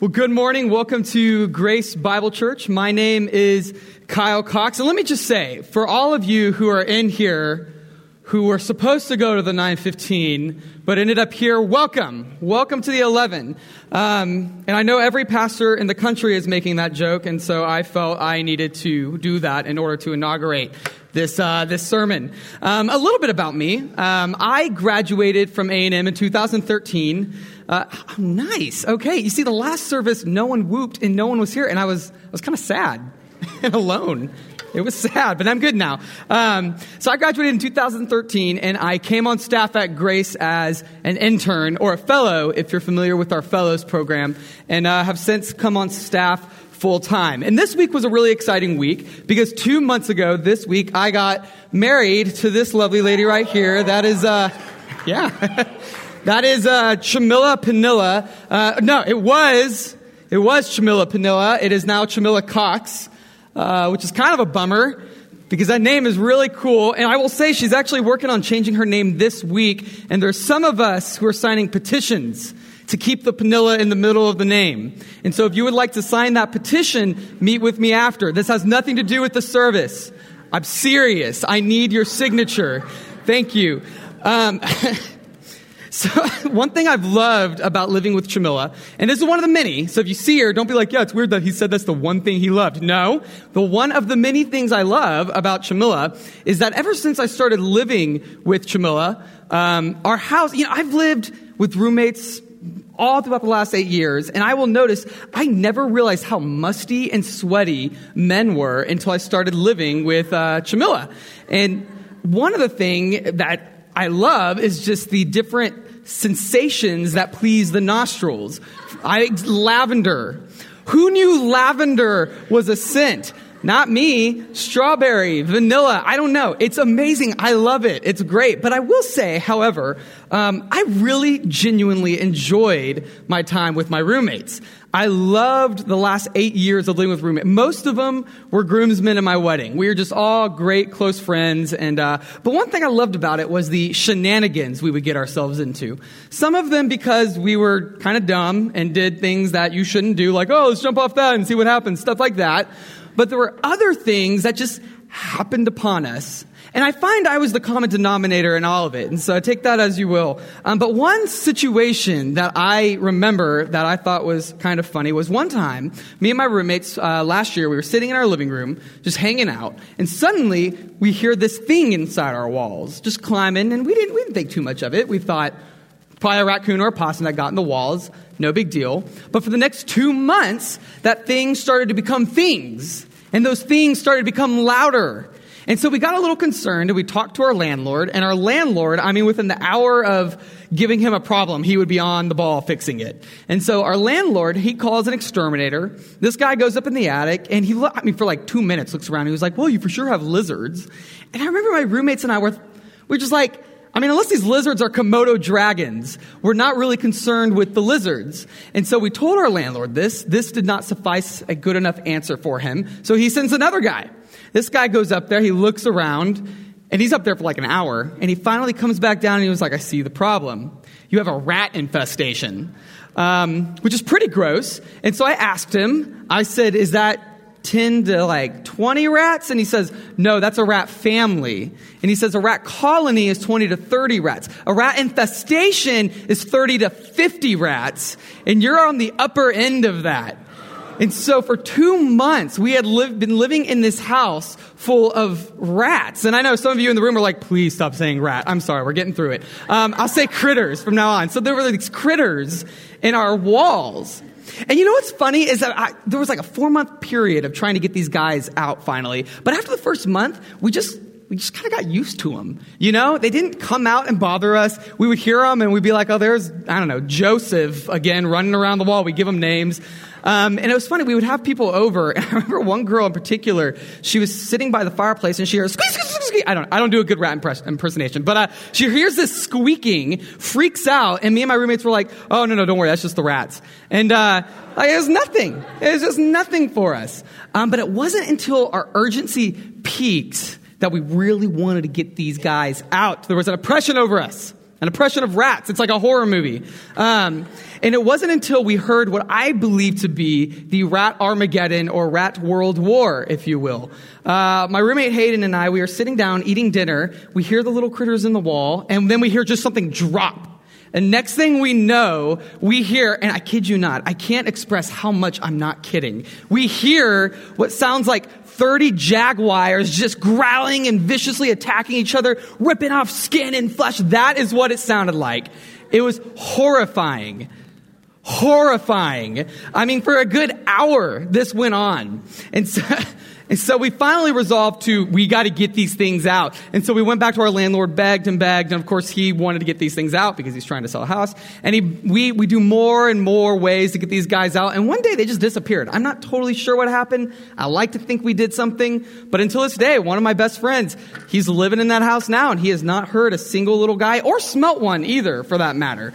Well, good morning. Welcome to Grace Bible Church. My name is Kyle Cox. And let me just say, for all of you who are in here who were supposed to go to the 915 but ended up here, welcome. Welcome to the 11. Um, and I know every pastor in the country is making that joke, and so I felt I needed to do that in order to inaugurate this, uh, this sermon. Um, a little bit about me. Um, I graduated from A&M in 2013. Uh, nice. Okay. You see, the last service, no one whooped and no one was here, and I was, I was kind of sad and alone. It was sad, but I'm good now. Um, so I graduated in 2013, and I came on staff at Grace as an intern or a fellow, if you're familiar with our fellows program, and uh, have since come on staff full time. And this week was a really exciting week because two months ago, this week, I got married to this lovely lady right here. That is, uh, yeah. That is uh, Chamilla Panilla. Uh, no, it was it was Chamilla Panilla. It is now Chamilla Cox, uh, which is kind of a bummer because that name is really cool. And I will say she's actually working on changing her name this week. And there's some of us who are signing petitions to keep the Panilla in the middle of the name. And so if you would like to sign that petition, meet with me after. This has nothing to do with the service. I'm serious. I need your signature. Thank you. Um, So, one thing I've loved about living with Chamilla, and this is one of the many, so if you see her, don't be like, yeah, it's weird that he said that's the one thing he loved. No, the one of the many things I love about Chamilla is that ever since I started living with Chamilla, um, our house, you know, I've lived with roommates all throughout the last eight years, and I will notice I never realized how musty and sweaty men were until I started living with uh, Chamilla. And one of the things that I love is just the different sensations that please the nostrils. I, lavender. Who knew lavender was a scent? Not me. Strawberry, vanilla. I don't know. It's amazing. I love it. It's great. But I will say, however, um, I really genuinely enjoyed my time with my roommates. I loved the last eight years of living with roommates. Most of them were groomsmen in my wedding. We were just all great, close friends. And uh, but one thing I loved about it was the shenanigans we would get ourselves into. Some of them because we were kind of dumb and did things that you shouldn't do, like oh, let's jump off that and see what happens, stuff like that. But there were other things that just happened upon us and I find I was the common denominator in all of it. And so take that as you will. Um, but one situation that I remember that I thought was kind of funny was one time, me and my roommates uh, last year, we were sitting in our living room, just hanging out. And suddenly we hear this thing inside our walls, just climbing. And we didn't, we didn't think too much of it. We thought, probably a raccoon or a possum that got in the walls. No big deal. But for the next two months, that thing started to become things. And those things started to become louder and so we got a little concerned and we talked to our landlord and our landlord, I mean, within the hour of giving him a problem, he would be on the ball fixing it. And so our landlord, he calls an exterminator. This guy goes up in the attic and he, I mean, for like two minutes looks around. He was like, well, you for sure have lizards. And I remember my roommates and I were, we are just like, I mean, unless these lizards are Komodo dragons, we're not really concerned with the lizards. And so we told our landlord this. This did not suffice a good enough answer for him. So he sends another guy. This guy goes up there, he looks around, and he's up there for like an hour, and he finally comes back down and he was like, I see the problem. You have a rat infestation, um, which is pretty gross. And so I asked him, I said, Is that 10 to like 20 rats? And he says, no, that's a rat family. And he says a rat colony is 20 to 30 rats. A rat infestation is 30 to 50 rats. And you're on the upper end of that. And so for two months, we had been living in this house full of rats. And I know some of you in the room are like, please stop saying rat. I'm sorry, we're getting through it. Um, I'll say critters from now on. So there were these critters in our walls. And you know what's funny is that I, there was like a four month period of trying to get these guys out finally. But after the first month, we just we just kind of got used to them. You know, they didn't come out and bother us. We would hear them and we'd be like, oh, there's, I don't know, Joseph again running around the wall. We give them names. Um, and it was funny. We would have people over. And I remember one girl in particular. She was sitting by the fireplace and she squeak, squeak, squeak, squeak. I don't. I don't do a good rat impress, impersonation, but uh, she hears this squeaking, freaks out, and me and my roommates were like, "Oh no, no, don't worry, that's just the rats." And uh, like, it was nothing. It was just nothing for us. Um, but it wasn't until our urgency peaked that we really wanted to get these guys out. There was an oppression over us. an oppression of rats. It's like a horror movie. Um, and it wasn't until we heard what I believe to be the rat Armageddon or rat world war, if you will. Uh, my roommate Hayden and I, we are sitting down eating dinner. We hear the little critters in the wall, and then we hear just something drop. And next thing we know, we hear, and I kid you not, I can't express how much I'm not kidding. We hear what sounds like 30 jaguars just growling and viciously attacking each other, ripping off skin and flesh. That is what it sounded like. It was horrifying. Horrifying. I mean, for a good hour, this went on. And so, and so we finally resolved to, we got to get these things out. And so we went back to our landlord, begged and begged. And of course, he wanted to get these things out because he's trying to sell a house. And he, we, we do more and more ways to get these guys out. And one day they just disappeared. I'm not totally sure what happened. I like to think we did something. But until this day, one of my best friends, he's living in that house now and he has not heard a single little guy or smelt one either for that matter.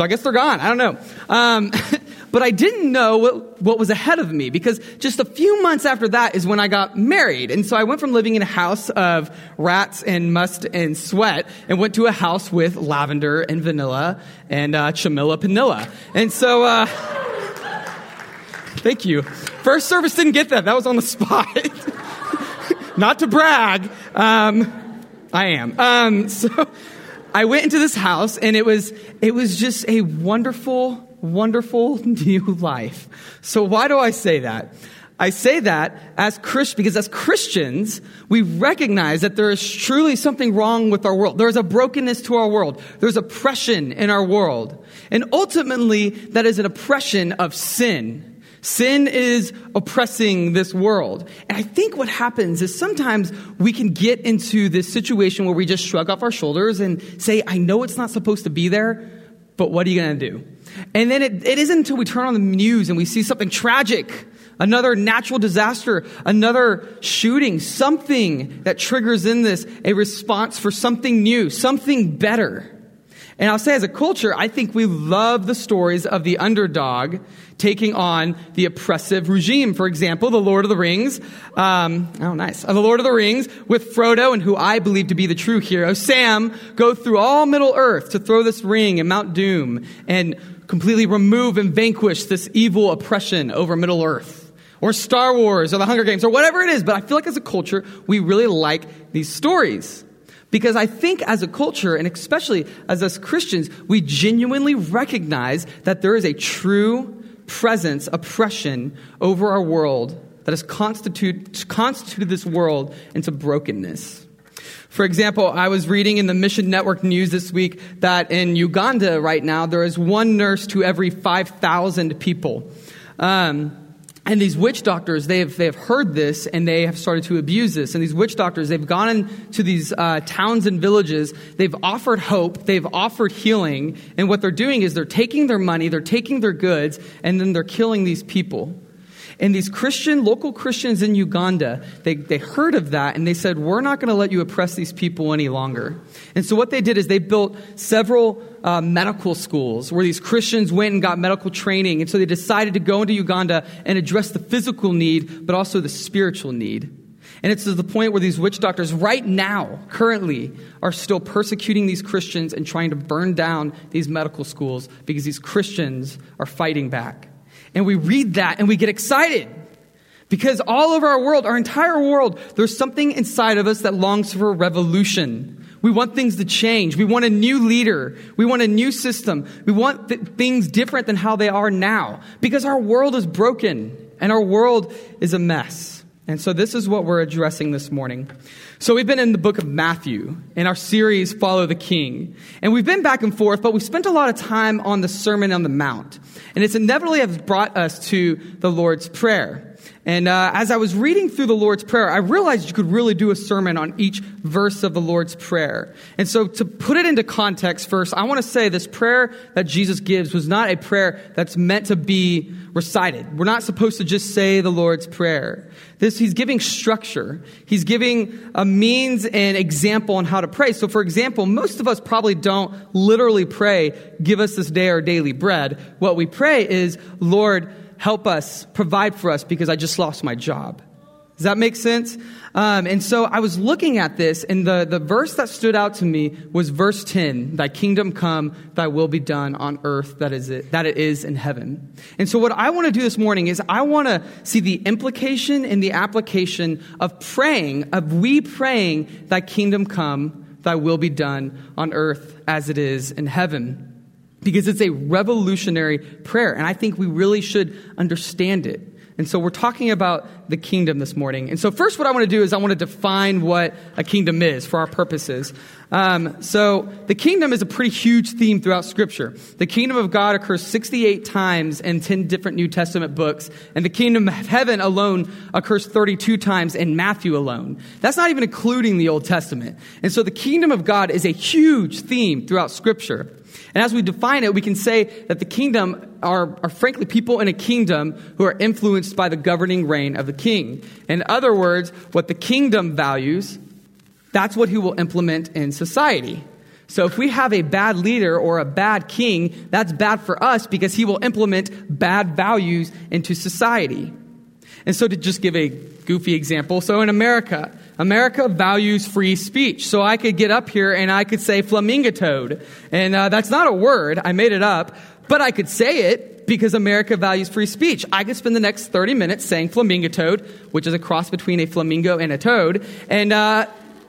So I guess they're gone. I don't know. Um, but I didn't know what, what was ahead of me because just a few months after that is when I got married. And so I went from living in a house of rats and must and sweat and went to a house with lavender and vanilla and uh, chamilla panilla. And so, uh, thank you. First service didn't get that. That was on the spot. Not to brag. Um, I am. Um, so I went into this house and it was, it was just a wonderful, wonderful new life. So why do I say that? I say that as Christ, because as Christians, we recognize that there is truly something wrong with our world. There's a brokenness to our world. There's oppression in our world. And ultimately, that is an oppression of sin. Sin is oppressing this world. And I think what happens is sometimes we can get into this situation where we just shrug off our shoulders and say, I know it's not supposed to be there, but what are you going to do? And then it, it isn't until we turn on the news and we see something tragic, another natural disaster, another shooting, something that triggers in this a response for something new, something better. And I'll say as a culture, I think we love the stories of the underdog taking on the oppressive regime. For example, the Lord of the Rings. Um, oh, nice. Uh, the Lord of the Rings with Frodo and who I believe to be the true hero, Sam, go through all Middle Earth to throw this ring in Mount Doom and completely remove and vanquish this evil oppression over Middle Earth. Or Star Wars or the Hunger Games or whatever it is. But I feel like as a culture, we really like these stories. Because I think as a culture, and especially as us Christians, we genuinely recognize that there is a true presence, oppression over our world that has constitute, constituted this world into brokenness. For example, I was reading in the Mission Network news this week that in Uganda right now, there is one nurse to every 5,000 people. Um, and these witch doctors, they have, they have heard this and they have started to abuse this. And these witch doctors, they've gone into these uh, towns and villages. They've offered hope. They've offered healing. And what they're doing is they're taking their money, they're taking their goods, and then they're killing these people. And these Christian, local Christians in Uganda, they, they heard of that and they said, We're not going to let you oppress these people any longer. And so what they did is they built several uh, medical schools where these Christians went and got medical training. And so they decided to go into Uganda and address the physical need, but also the spiritual need. And it's to the point where these witch doctors, right now, currently, are still persecuting these Christians and trying to burn down these medical schools because these Christians are fighting back. And we read that and we get excited. Because all over our world, our entire world, there's something inside of us that longs for a revolution. We want things to change. We want a new leader. We want a new system. We want th- things different than how they are now. Because our world is broken and our world is a mess. And so this is what we're addressing this morning. So we've been in the book of Matthew in our series, Follow the King. And we've been back and forth, but we spent a lot of time on the Sermon on the Mount. And it's inevitably has brought us to the Lord's Prayer. And uh, as I was reading through the Lord's Prayer, I realized you could really do a sermon on each verse of the Lord's Prayer. And so, to put it into context first, I want to say this prayer that Jesus gives was not a prayer that's meant to be recited. We're not supposed to just say the Lord's Prayer. This, he's giving structure. He's giving a means and example on how to pray. So, for example, most of us probably don't literally pray, give us this day our daily bread. What we pray is, Lord, help us, provide for us because I just lost my job. Does that make sense? Um, and so I was looking at this, and the, the verse that stood out to me was verse 10 Thy kingdom come, thy will be done on earth that, is it, that it is in heaven. And so, what I want to do this morning is I want to see the implication and the application of praying, of we praying, Thy kingdom come, thy will be done on earth as it is in heaven. Because it's a revolutionary prayer, and I think we really should understand it. And so we're talking about the kingdom this morning. And so, first, what I want to do is I want to define what a kingdom is for our purposes. Um, so, the kingdom is a pretty huge theme throughout Scripture. The kingdom of God occurs 68 times in 10 different New Testament books, and the kingdom of heaven alone occurs 32 times in Matthew alone. That's not even including the Old Testament. And so, the kingdom of God is a huge theme throughout Scripture. And as we define it, we can say that the kingdom are, are, frankly people in a kingdom who are influenced by the governing reign of the king. In other words, what the kingdom values, that's what he will implement in society. So if we have a bad leader or a bad king, that's bad for us because he will implement bad values into society. And so to just give a goofy example, so in America, America values free speech. So I could get up here and I could say flamingo toad. And uh, that's not a word. I made it up. But I could say it because America values free speech. I could spend the next 30 minutes saying flamingo toad, which is a cross between a flamingo and a toad. And, uh,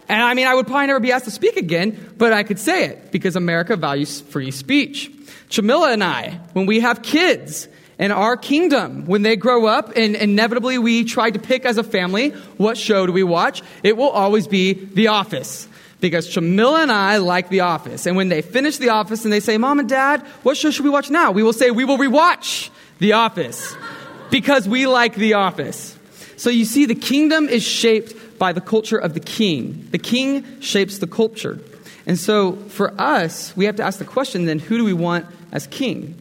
and I mean, I would probably never be asked to speak again, but I could say it because America values free speech. Chamilla and I, when we have kids, in our kingdom. When they grow up, and inevitably we try to pick as a family what show do we watch, it will always be The Office. Because Chamilla and I like The Office. And when they finish The Office and they say, Mom and Dad, what show should we watch now? We will say, We will rewatch The Office. Because we like The Office. So you see, the kingdom is shaped by the culture of the king. The king shapes the culture. And so for us, we have to ask the question then, who do we want as king?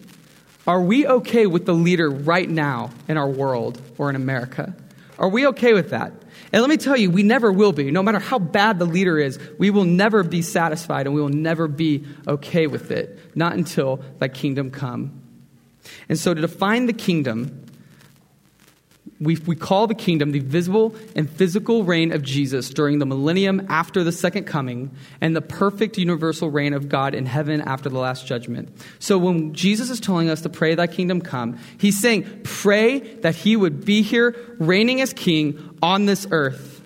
Are we okay with the leader right now in our world or in America? Are we okay with that? And let me tell you, we never will be. No matter how bad the leader is, we will never be satisfied and we will never be okay with it. Not until that kingdom come. And so to define the kingdom, we, we call the kingdom the visible and physical reign of Jesus during the millennium after the second coming and the perfect universal reign of God in heaven after the last judgment. So when Jesus is telling us to pray, Thy kingdom come, he's saying, pray that he would be here reigning as king on this earth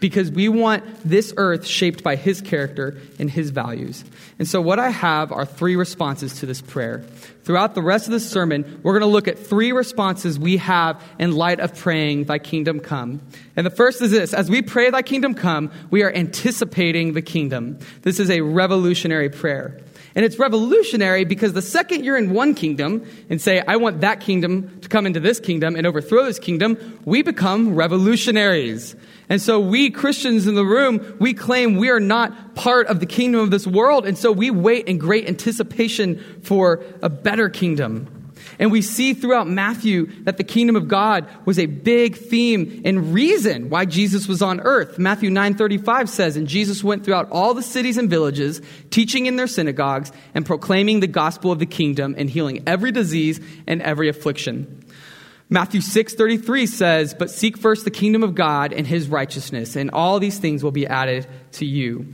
because we want this earth shaped by his character and his values. And so, what I have are three responses to this prayer. Throughout the rest of the sermon, we're going to look at three responses we have in light of praying, Thy kingdom come. And the first is this as we pray, Thy kingdom come, we are anticipating the kingdom. This is a revolutionary prayer. And it's revolutionary because the second you're in one kingdom and say, I want that kingdom to come into this kingdom and overthrow this kingdom, we become revolutionaries. And so we Christians in the room, we claim we are not part of the kingdom of this world. And so we wait in great anticipation for a better kingdom. And we see throughout Matthew that the kingdom of God was a big theme and reason why Jesus was on earth. Matthew 9:35 says, "And Jesus went throughout all the cities and villages, teaching in their synagogues and proclaiming the gospel of the kingdom and healing every disease and every affliction." Matthew 6:33 says, "But seek first the kingdom of God and his righteousness, and all these things will be added to you."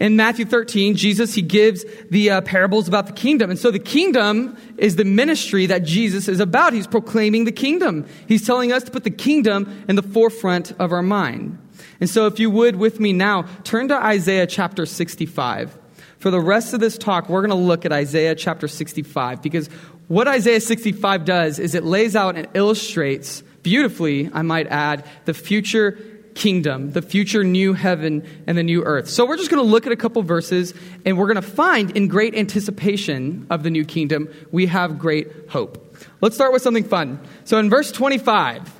In Matthew 13, Jesus he gives the uh, parables about the kingdom. And so the kingdom is the ministry that Jesus is about. He's proclaiming the kingdom. He's telling us to put the kingdom in the forefront of our mind. And so if you would with me now, turn to Isaiah chapter 65. For the rest of this talk, we're going to look at Isaiah chapter 65 because what Isaiah 65 does is it lays out and illustrates beautifully, I might add, the future kingdom, the future new heaven and the new earth. So we're just going to look at a couple verses and we're going to find in great anticipation of the new kingdom, we have great hope. Let's start with something fun. So in verse 25,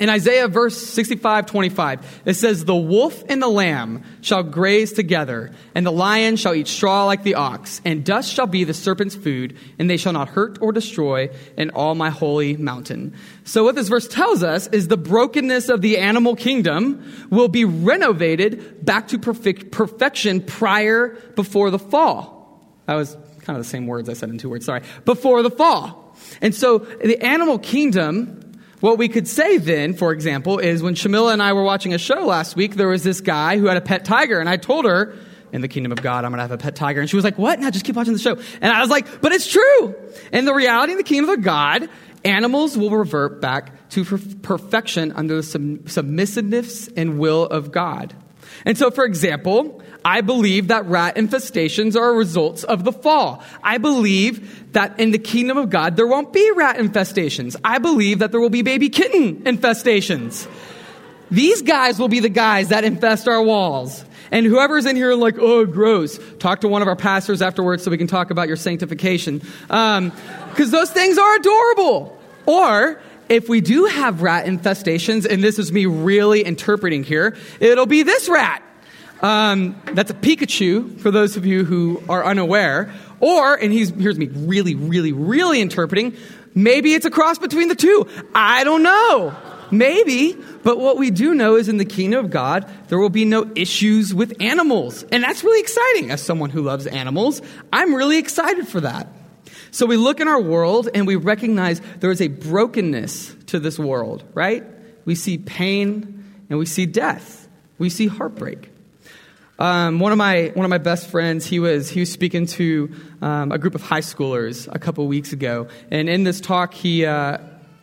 in Isaiah verse 65, 25, it says, The wolf and the lamb shall graze together, and the lion shall eat straw like the ox, and dust shall be the serpent's food, and they shall not hurt or destroy in all my holy mountain. So what this verse tells us is the brokenness of the animal kingdom will be renovated back to perfect, perfection prior before the fall. That was kind of the same words I said in two words, sorry. Before the fall. And so the animal kingdom What we could say then, for example, is when Chamilla and I were watching a show last week, there was this guy who had a pet tiger, and I told her, in the kingdom of God, I'm to have a pet tiger. And she was like, what? Now just keep watching the show. And I was like, but it's true. And the reality in the kingdom of God, animals will revert back to perfection under the sub- submissiveness and will of God. And so, for example, I believe that rat infestations are results of the fall. I believe that in the kingdom of God, there won't be rat infestations. I believe that there will be baby kitten infestations. These guys will be the guys that infest our walls. And whoever's in here like, oh, gross, talk to one of our pastors afterwards so we can talk about your sanctification. Because um, those things are adorable. Or if we do have rat infestations, and this is me really interpreting here, it'll be this rat. Um, that's a Pikachu, for those of you who are unaware. Or, and he's, here's me really, really, really interpreting, maybe it's a cross between the two. I don't know. Maybe. But what we do know is in the kingdom of God, there will be no issues with animals. And that's really exciting. As someone who loves animals, I'm really excited for that. So we look in our world and we recognize there is a brokenness to this world, right? We see pain and we see death. We see heartbreak. Um, one of my one of my best friends, he was he was speaking to um, a group of high schoolers a couple weeks ago, and in this talk, he uh,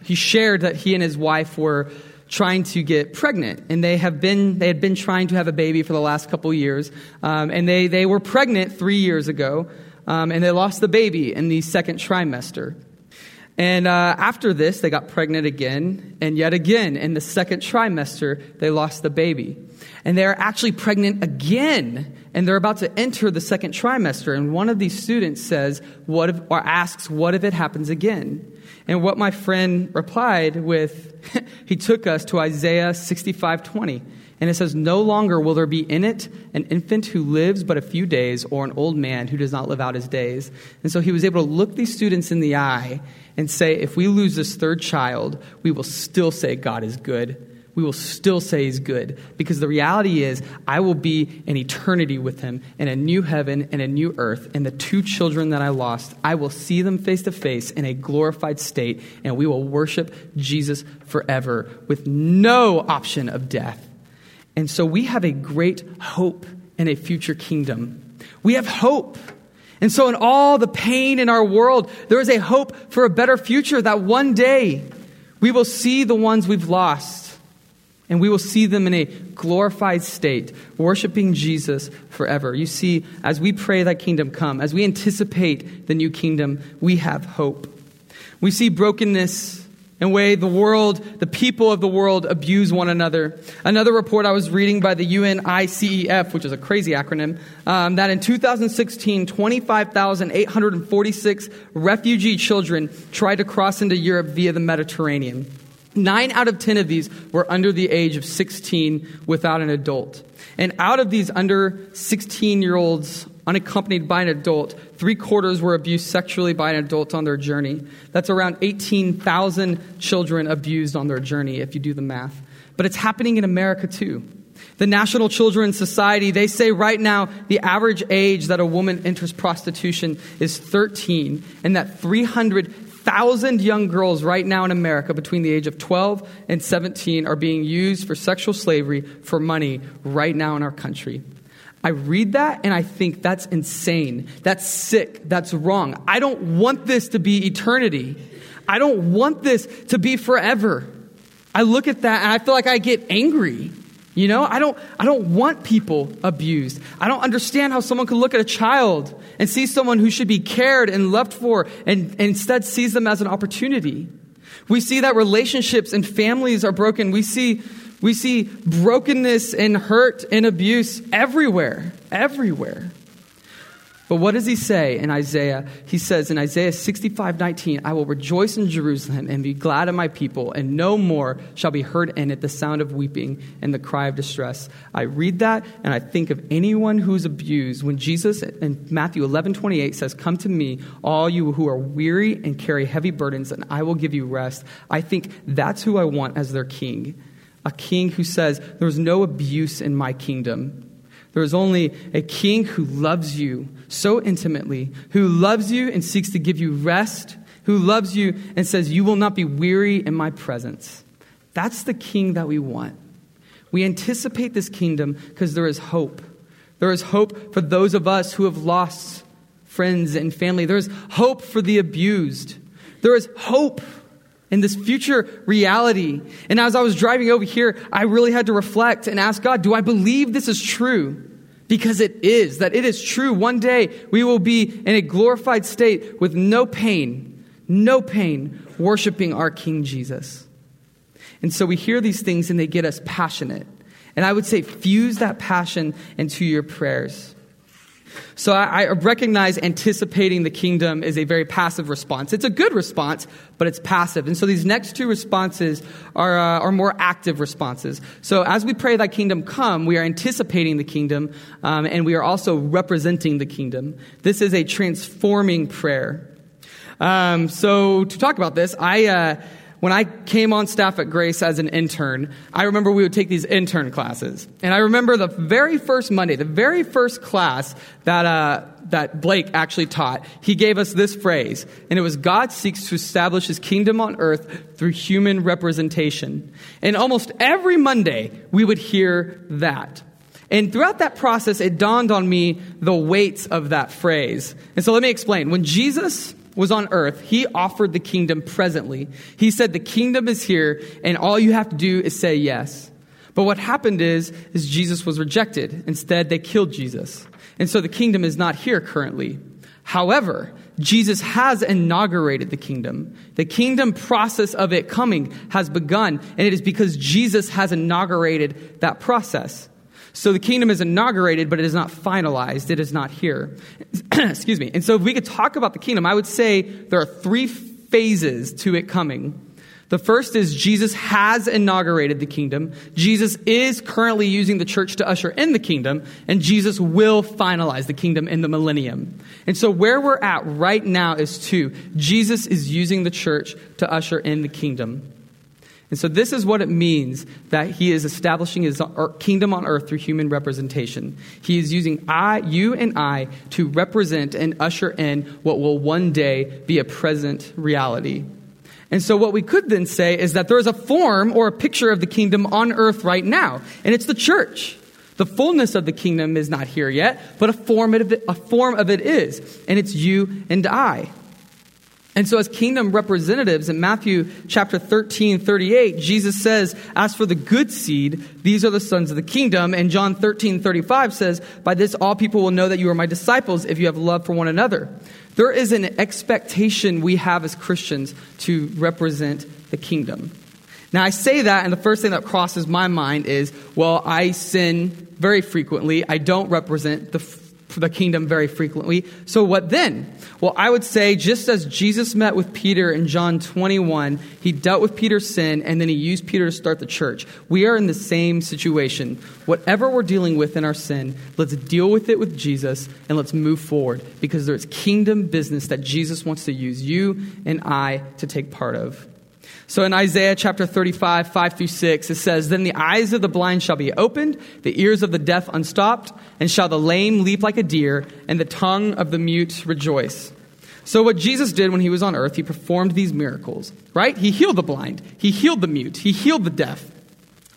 he shared that he and his wife were trying to get pregnant, and they have been they had been trying to have a baby for the last couple years, um, and they they were pregnant three years ago, um, and they lost the baby in the second trimester. And uh, after this, they got pregnant again, and yet again in the second trimester, they lost the baby. And they're actually pregnant again, and they're about to enter the second trimester. And one of these students says, "What if?" or asks, "What if it happens again?" And what my friend replied with, he took us to Isaiah 65:20. And it says, No longer will there be in it an infant who lives but a few days, or an old man who does not live out his days. And so he was able to look these students in the eye and say, If we lose this third child, we will still say God is good. We will still say he's good. Because the reality is, I will be in eternity with him in a new heaven and a new earth. And the two children that I lost, I will see them face to face in a glorified state, and we will worship Jesus forever with no option of death. And so we have a great hope in a future kingdom. We have hope. And so, in all the pain in our world, there is a hope for a better future that one day we will see the ones we've lost and we will see them in a glorified state, worshiping Jesus forever. You see, as we pray that kingdom come, as we anticipate the new kingdom, we have hope. We see brokenness and way the world, the people of the world abuse one another. Another report I was reading by the UNICEF, which is a crazy acronym, um, that in 2016, 25,846 refugee children tried to cross into Europe via the Mediterranean. Nine out of 10 of these were under the age of 16 without an adult. And out of these under 16 year olds, unaccompanied by an adult. Three quarters were abused sexually by an adult on their journey. That's around 18,000 children abused on their journey, if you do the math. But it's happening in America too. The National Children's Society, they say right now the average age that a woman enters prostitution is 13, and that 300,000 young girls right now in America between the age of 12 and 17 are being used for sexual slavery for money right now in our country. I read that and I think that's insane. That's sick. That's wrong. I don't want this to be eternity. I don't want this to be forever. I look at that and I feel like I get angry. You know, I don't, I don't want people abused. I don't understand how someone could look at a child and see someone who should be cared and loved for and, and instead sees them as an opportunity. We see that relationships and families are broken. We see we see brokenness and hurt and abuse everywhere, everywhere. But what does he say in Isaiah? He says in Isaiah 65 19, I will rejoice in Jerusalem and be glad in my people, and no more shall be heard in it the sound of weeping and the cry of distress. I read that and I think of anyone who's abused when Jesus in Matthew 11 28 says, Come to me, all you who are weary and carry heavy burdens, and I will give you rest. I think that's who I want as their king a king who says, There's no abuse in my kingdom. There is only a king who loves you so intimately, who loves you and seeks to give you rest, who loves you and says, You will not be weary in my presence. That's the king that we want. We anticipate this kingdom because there is hope. There is hope for those of us who have lost friends and family. There is hope for the abused. There is hope in this future reality. And as I was driving over here, I really had to reflect and ask God, do I believe this is true? Because it is, that it is true. One day we will be in a glorified state with no pain, no pain, worshiping our King Jesus. And so we hear these things and they get us passionate. And I would say fuse that passion into your prayers. So I, recognize anticipating the kingdom is a very passive response. It's a good response, but it's passive. And so these next two responses are, uh, are more active responses. So as we pray thy kingdom come, we are anticipating the kingdom, um, and we are also representing the kingdom. This is a transforming prayer. Um, so to talk about this, I, uh, when I came on staff at Grace as an intern, I remember we would take these intern classes. And I remember the very first Monday, the very first class that, uh, that Blake actually taught, he gave us this phrase. And it was God seeks to establish his kingdom on earth through human representation. And almost every Monday, we would hear that. And throughout that process, it dawned on me the weight of that phrase. And so let me explain. When Jesus was on earth, he offered the kingdom presently. He said, the kingdom is here and all you have to do is say yes. But what happened is, is Jesus was rejected. Instead, they killed Jesus. And so the kingdom is not here currently. However, Jesus has inaugurated the kingdom. The kingdom process of it coming has begun, and it is because Jesus has inaugurated that process. So the kingdom is inaugurated, but it is not finalized. It is not here. Excuse me. And so if we could talk about the kingdom, I would say there are three phases to it coming. The first is Jesus has inaugurated the kingdom. Jesus is currently using the church to usher in the kingdom, and Jesus will finalize the kingdom in the millennium. And so where we're at right now is two. Jesus is using the church to usher in the kingdom. And so, this is what it means that he is establishing his kingdom on earth through human representation. He is using I, you and I to represent and usher in what will one day be a present reality. And so, what we could then say is that there is a form or a picture of the kingdom on earth right now, and it's the church. The fullness of the kingdom is not here yet, but a form of it, a form of it is, and it's you and I. And so, as kingdom representatives in Matthew chapter 13, 38, Jesus says, As for the good seed, these are the sons of the kingdom. And John 13, 35 says, By this all people will know that you are my disciples if you have love for one another. There is an expectation we have as Christians to represent the kingdom. Now, I say that, and the first thing that crosses my mind is, well, I sin very frequently. I don't represent the the kingdom very frequently. So what then? Well, I would say just as Jesus met with Peter in John 21, he dealt with Peter's sin and then he used Peter to start the church. We are in the same situation. Whatever we're dealing with in our sin, let's deal with it with Jesus and let's move forward because there's kingdom business that Jesus wants to use you and I to take part of. So in Isaiah chapter 35, 5 through 6, it says, Then the eyes of the blind shall be opened, the ears of the deaf unstopped, and shall the lame leap like a deer, and the tongue of the mute rejoice. So what Jesus did when he was on earth, he performed these miracles, right? He healed the blind, he healed the mute, he healed the deaf.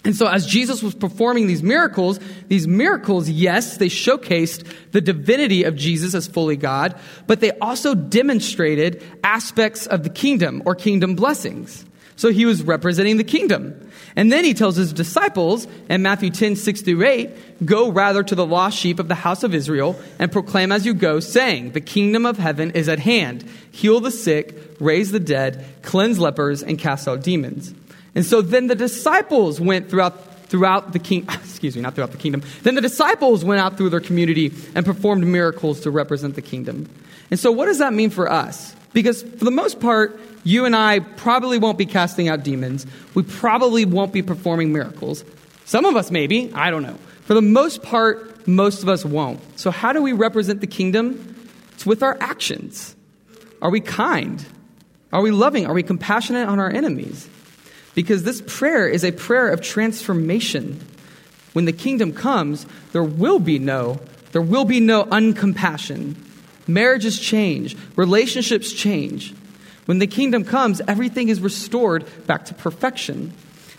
And so, as Jesus was performing these miracles, these miracles, yes, they showcased the divinity of Jesus as fully God, but they also demonstrated aspects of the kingdom or kingdom blessings. So he was representing the kingdom. And then he tells his disciples in Matthew 10, 6 through 8, Go rather to the lost sheep of the house of Israel and proclaim as you go, saying, The kingdom of heaven is at hand. Heal the sick, raise the dead, cleanse lepers, and cast out demons. And so then the disciples went throughout throughout the king excuse me not throughout the kingdom then the disciples went out through their community and performed miracles to represent the kingdom and so what does that mean for us because for the most part you and I probably won't be casting out demons. We probably won't be performing miracles. Some of us maybe, I don't know. For the most part, most of us won't. So, how do we represent the kingdom? It's with our actions. Are we kind? Are we loving? Are we compassionate on our enemies? Because this prayer is a prayer of transformation. When the kingdom comes, there will be no, there will be no uncompassion. Marriages change, relationships change. When the kingdom comes, everything is restored back to perfection.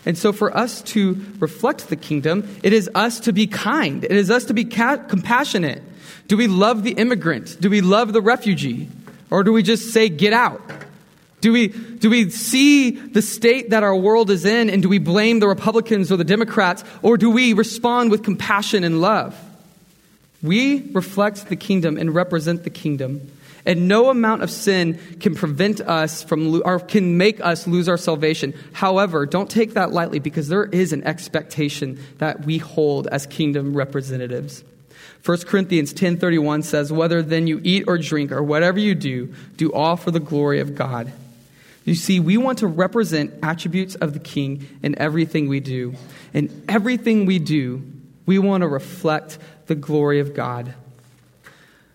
And so, for us to reflect the kingdom, it is us to be kind. It is us to be ca- compassionate. Do we love the immigrant? Do we love the refugee? Or do we just say, get out? Do we, do we see the state that our world is in and do we blame the Republicans or the Democrats? Or do we respond with compassion and love? We reflect the kingdom and represent the kingdom. And no amount of sin can prevent us from, or can make us lose our salvation. However, don't take that lightly because there is an expectation that we hold as kingdom representatives. 1 Corinthians 10:31 says, "Whether then you eat or drink or whatever you do, do all for the glory of God." You see, we want to represent attributes of the king in everything we do. In everything we do, we want to reflect the glory of God.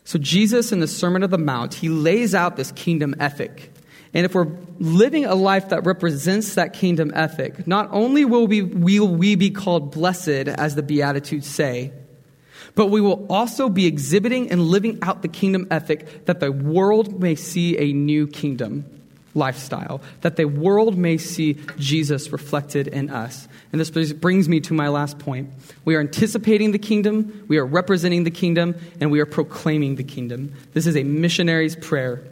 So, Jesus in the Sermon of the Mount, he lays out this kingdom ethic. And if we're living a life that represents that kingdom ethic, not only will we, will we be called blessed, as the Beatitudes say, but we will also be exhibiting and living out the kingdom ethic that the world may see a new kingdom lifestyle, that the world may see Jesus reflected in us. And this brings me to my last point. We are anticipating the kingdom, we are representing the kingdom, and we are proclaiming the kingdom. This is a missionary's prayer.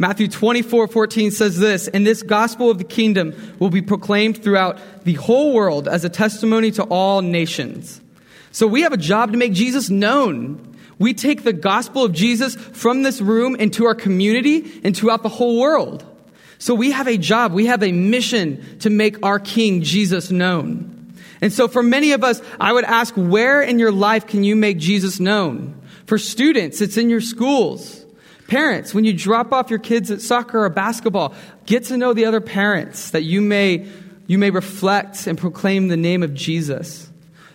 Matthew 24, 14 says this, and this gospel of the kingdom will be proclaimed throughout the whole world as a testimony to all nations. So we have a job to make Jesus known. We take the gospel of Jesus from this room into our community and throughout the whole world. So we have a job, we have a mission to make our King Jesus known. And so for many of us, I would ask, where in your life can you make Jesus known? For students, it's in your schools. Parents, when you drop off your kids at soccer or basketball, get to know the other parents that you may, you may reflect and proclaim the name of Jesus.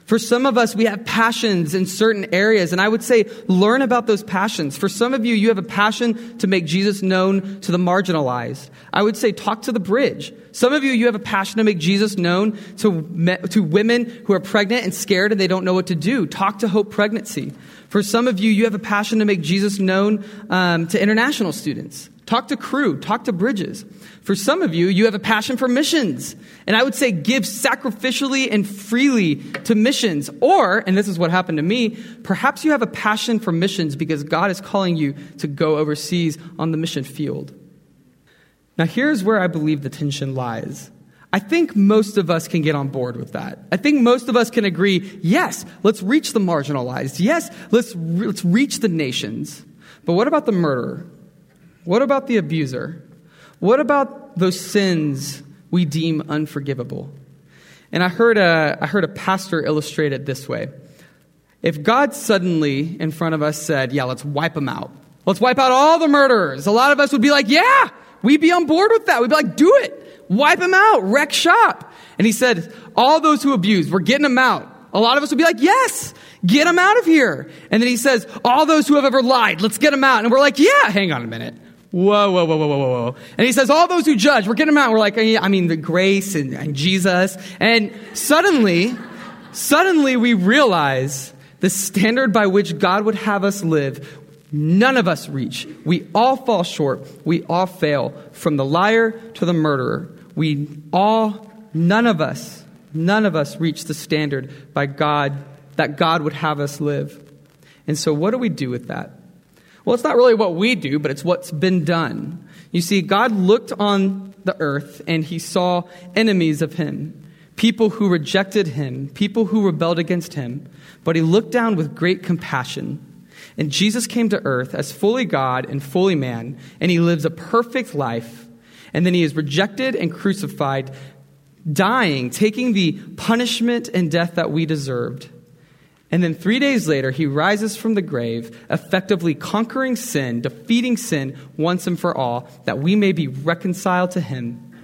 For some of us, we have passions in certain areas, and I would say learn about those passions. For some of you, you have a passion to make Jesus known to the marginalized. I would say talk to the bridge. Some of you, you have a passion to make Jesus known to, to women who are pregnant and scared and they don't know what to do. Talk to Hope Pregnancy. For some of you, you have a passion to make Jesus known um, to international students. Talk to Cru, talk to Bridges. For some of you, you have a passion for missions. And I would say give sacrificially and freely to missions. Or, and this is what happened to me, perhaps you have a passion for missions because God is calling you to go overseas on the mission field. Now, here's where I believe the tension lies. I think most of us can get on board with that. I think most of us can agree, yes, let's reach the marginalized. Yes, let's, let's reach the nations. But what about the murderer? What about the abuser? What about those sins we deem unforgivable? And I heard a, I heard a pastor illustrate it this way. If God suddenly in front of us said, Yeah, let's wipe them out, let's wipe out all the murderers, a lot of us would be like, Yeah, we'd be on board with that. We'd be like, Do it, wipe them out, wreck shop. And he said, All those who abuse, we're getting them out. A lot of us would be like, Yes, get them out of here. And then he says, All those who have ever lied, let's get them out. And we're like, Yeah, hang on a minute. Whoa, whoa, whoa, whoa, whoa, whoa. And he says, all those who judge, we're getting them out. We're like, I mean, the grace and, and Jesus. And suddenly, suddenly we realize the standard by which God would have us live, none of us reach. We all fall short. We all fail. From the liar to the murderer. We all, none of us, none of us reach the standard by God, that God would have us live. And so what do we do with that? Well, it's not really what we do, but it's what's been done. You see, God looked on the earth and he saw enemies of him, people who rejected him, people who rebelled against him, but he looked down with great compassion. And Jesus came to earth as fully God and fully man, and he lives a perfect life. And then he is rejected and crucified, dying, taking the punishment and death that we deserved. And then three days later, he rises from the grave, effectively conquering sin, defeating sin once and for all, that we may be reconciled to him.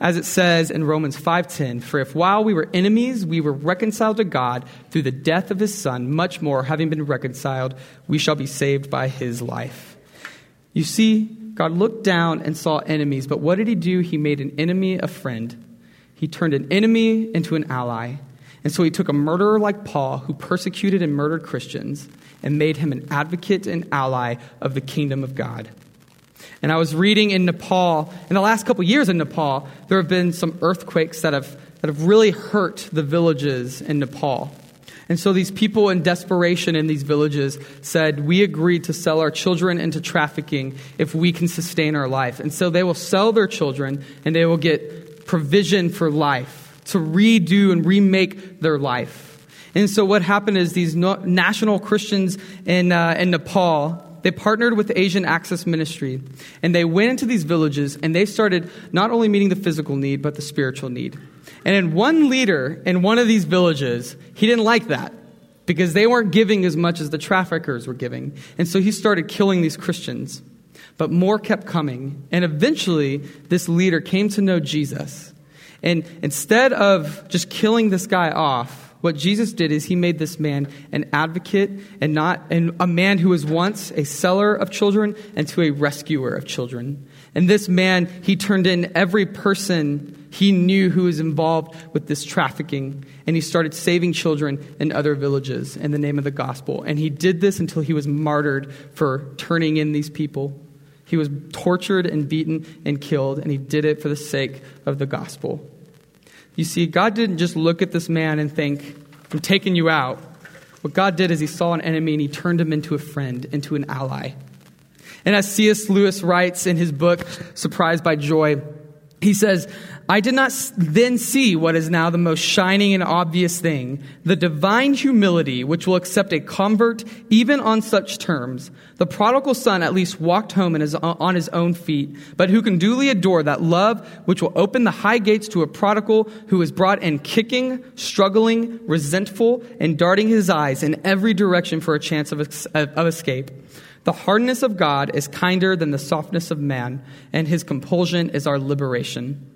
As it says in Romans 5:10, for if while we were enemies, we were reconciled to God through the death of his son, much more having been reconciled, we shall be saved by his life. You see, God looked down and saw enemies, but what did he do? He made an enemy a friend. He turned an enemy into an ally. And so he took a murderer like Paul, who persecuted and murdered Christians, and made him an advocate and ally of the kingdom of God. And I was reading in Nepal, in the last couple years in Nepal, there have been some earthquakes that have, that have really hurt the villages in Nepal. And so these people in desperation in these villages said, We agreed to sell our children into trafficking if we can sustain our life. And so they will sell their children and they will get provision for life to redo and remake their life. And so what happened is these national Christians in, uh, in Nepal, they partnered with Asian Access Ministry and they went into these villages and they started not only meeting the physical need, but the spiritual need. And in one leader in one of these villages, he didn't like that because they weren't giving as much as the traffickers were giving. And so he started killing these Christians. But more kept coming. And eventually, this leader came to know Jesus. And instead of just killing this guy off, what Jesus did is he made this man an advocate and not and a man who was once a seller of children and to a rescuer of children. And this man, he turned in every person he knew who was involved with this trafficking, and he started saving children in other villages in the name of the gospel. And he did this until he was martyred for turning in these people. He was tortured and beaten and killed, and he did it for the sake of the gospel. You see, God didn't just look at this man and think, I'm taking you out. What God did is he saw an enemy and he turned him into a friend, into an ally. And as C.S. Lewis writes in his book, Surprised by Joy, he says, I did not then see what is now the most shining and obvious thing the divine humility which will accept a convert even on such terms. The prodigal son at least walked home his, on his own feet, but who can duly adore that love which will open the high gates to a prodigal who is brought in kicking, struggling, resentful, and darting his eyes in every direction for a chance of, of escape. The hardness of God is kinder than the softness of man, and his compulsion is our liberation.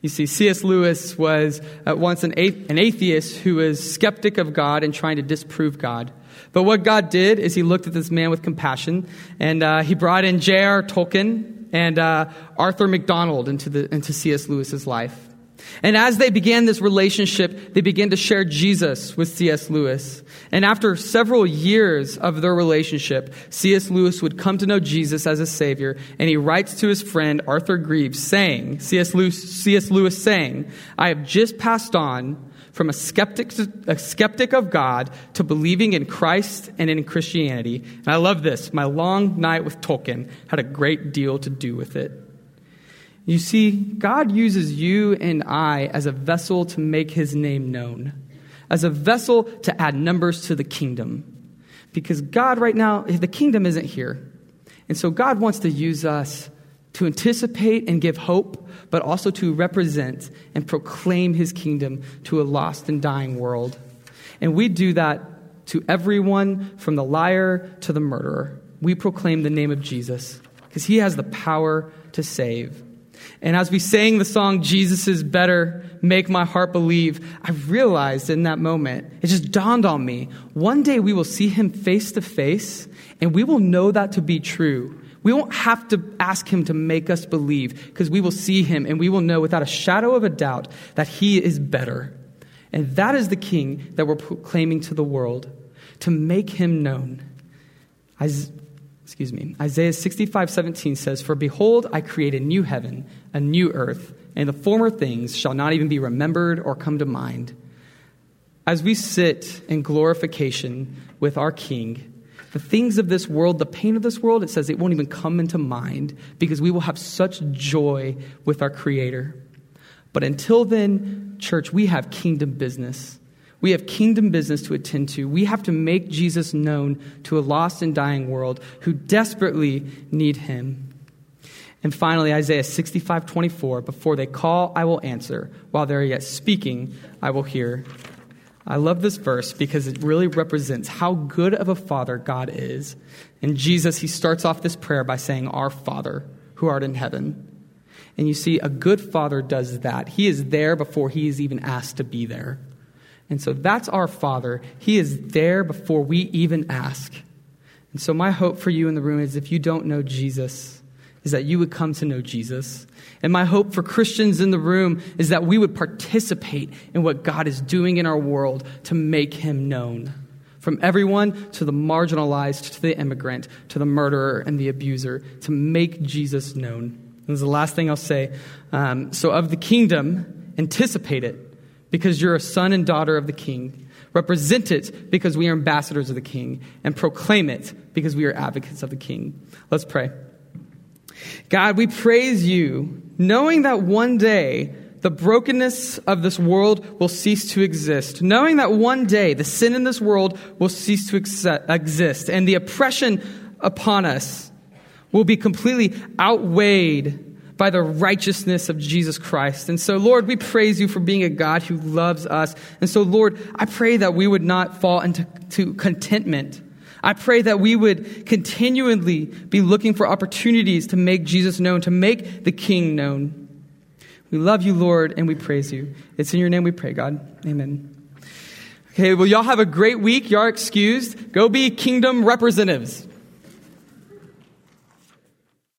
You see, C.S. Lewis was at once an, atheist who was skeptic of God and trying to disprove God. But what God did is he looked at this man with compassion, and uh, he brought in J.R. Tolkien and uh, Arthur MacDonald into, the, into C.S. Lewis's life. And as they began this relationship, they began to share Jesus with C.S. Lewis. And after several years of their relationship, C.S. Lewis would come to know Jesus as a Savior, and he writes to his friend Arthur Greeves saying, C.S. Lewis, C.S. Lewis saying, I have just passed on from a skeptic, to, a skeptic of God to believing in Christ and in Christianity. And I love this. My long night with Tolkien had a great deal to do with it. You see, God uses you and I as a vessel to make his name known, as a vessel to add numbers to the kingdom. Because God, right now, the kingdom isn't here. And so God wants to use us to anticipate and give hope, but also to represent and proclaim his kingdom to a lost and dying world. And we do that to everyone from the liar to the murderer. We proclaim the name of Jesus because he has the power to save. And as we sang the song, Jesus is better, make my heart believe, I realized in that moment, it just dawned on me. One day we will see him face to face, and we will know that to be true. We won't have to ask him to make us believe, because we will see him and we will know without a shadow of a doubt that he is better. And that is the king that we're proclaiming to the world, to make him known. As excuse me, Isaiah 65, 17 says, For behold, I create a new heaven, a new earth, and the former things shall not even be remembered or come to mind. As we sit in glorification with our King, the things of this world, the pain of this world, it says it won't even come into mind because we will have such joy with our Creator. But until then, church, we have kingdom business. We have kingdom business to attend to. We have to make Jesus known to a lost and dying world who desperately need him. And finally, Isaiah 65 24, before they call, I will answer. While they're yet speaking, I will hear. I love this verse because it really represents how good of a father God is. And Jesus, he starts off this prayer by saying, Our Father, who art in heaven. And you see, a good father does that. He is there before he is even asked to be there. And so that's our Father. He is there before we even ask. And so my hope for you in the room is if you don't know Jesus, is that you would come to know Jesus. And my hope for Christians in the room is that we would participate in what God is doing in our world to make him known. from everyone to the marginalized, to the immigrant, to the murderer and the abuser, to make Jesus known. This is the last thing I'll say. Um, so, of the kingdom, anticipate it because you're a son and daughter of the king. Represent it because we are ambassadors of the king. And proclaim it because we are advocates of the king. Let's pray. God, we praise you, knowing that one day the brokenness of this world will cease to exist, knowing that one day the sin in this world will cease to exist, and the oppression upon us will be completely outweighed by the righteousness of Jesus Christ. And so, Lord, we praise you for being a God who loves us. And so, Lord, I pray that we would not fall into contentment I pray that we would continually be looking for opportunities to make Jesus known, to make the King known. We love you, Lord, and we praise you. It's in your name we pray, God. Amen. Okay, well, y'all have a great week. Y'all excused. Go be kingdom representatives.